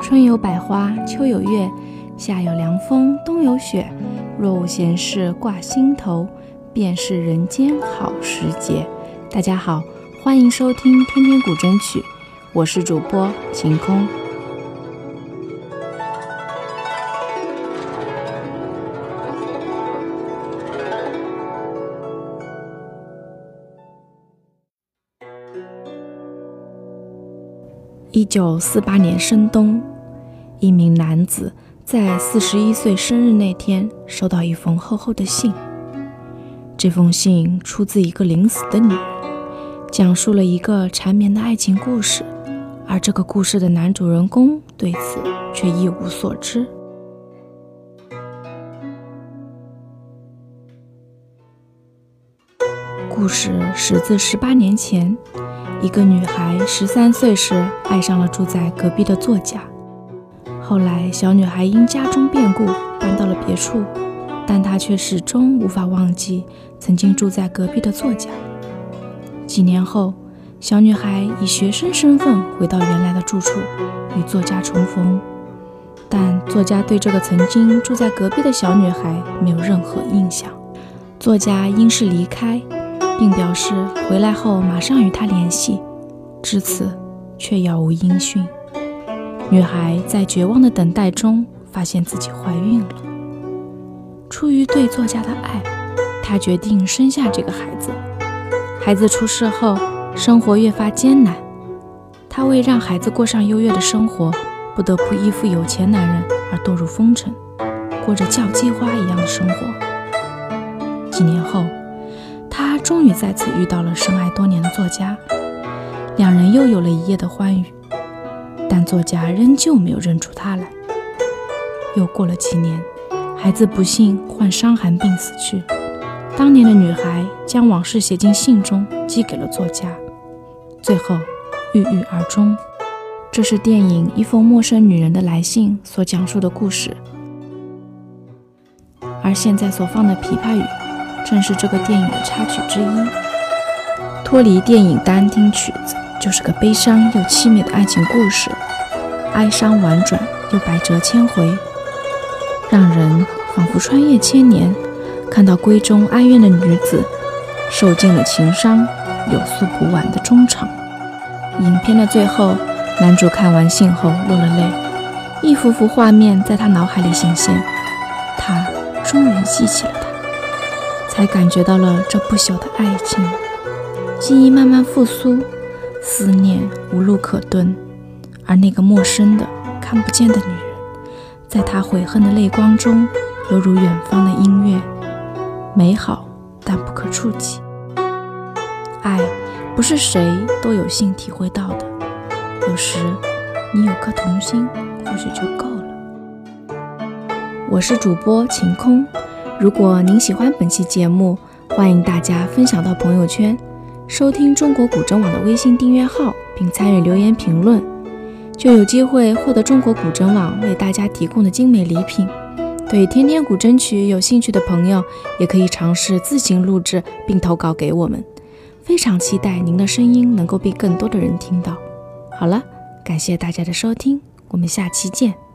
春有百花，秋有月，夏有凉风，冬有雪。若无闲事挂心头，便是人间好时节。大家好，欢迎收听《天天古筝曲》，我是主播晴空。一九四八年深冬，一名男子在四十一岁生日那天收到一封厚厚的信。这封信出自一个临死的女人，讲述了一个缠绵的爱情故事，而这个故事的男主人公对此却一无所知。故事始自十八年前。一个女孩十三岁时爱上了住在隔壁的作家，后来小女孩因家中变故搬到了别处，但她却始终无法忘记曾经住在隔壁的作家。几年后，小女孩以学生身份回到原来的住处，与作家重逢，但作家对这个曾经住在隔壁的小女孩没有任何印象。作家因事离开。并表示回来后马上与他联系，至此却杳无音讯。女孩在绝望的等待中，发现自己怀孕了。出于对作家的爱，她决定生下这个孩子。孩子出世后，生活越发艰难。她为让孩子过上优越的生活，不得不依附有钱男人而堕入风尘，过着叫鸡花一样的生活。几年后。他终于再次遇到了深爱多年的作家，两人又有了一夜的欢愉，但作家仍旧没有认出他来。又过了几年，孩子不幸患伤寒病死去，当年的女孩将往事写进信中，寄给了作家，最后郁郁而终。这是电影《一封陌生女人的来信》所讲述的故事，而现在所放的《琵琶语》。正是这个电影的插曲之一。脱离电影单听曲子，就是个悲伤又凄美的爱情故事，哀伤婉转又百折千回，让人仿佛穿越千年，看到闺中哀怨的女子受尽了情伤，有诉不完的衷肠。影片的最后，男主看完信后落了泪，一幅幅画面在他脑海里显现，他终于记起了他。才感觉到了这不朽的爱情，记忆慢慢复苏，思念无路可遁，而那个陌生的、看不见的女人，在他悔恨的泪光中，犹如远方的音乐，美好但不可触及。爱不是谁都有幸体会到的，有时你有颗童心，或许就够了。我是主播晴空。如果您喜欢本期节目，欢迎大家分享到朋友圈，收听中国古筝网的微信订阅号，并参与留言评论，就有机会获得中国古筝网为大家提供的精美礼品。对天天古筝曲有兴趣的朋友，也可以尝试自行录制并投稿给我们。非常期待您的声音能够被更多的人听到。好了，感谢大家的收听，我们下期见。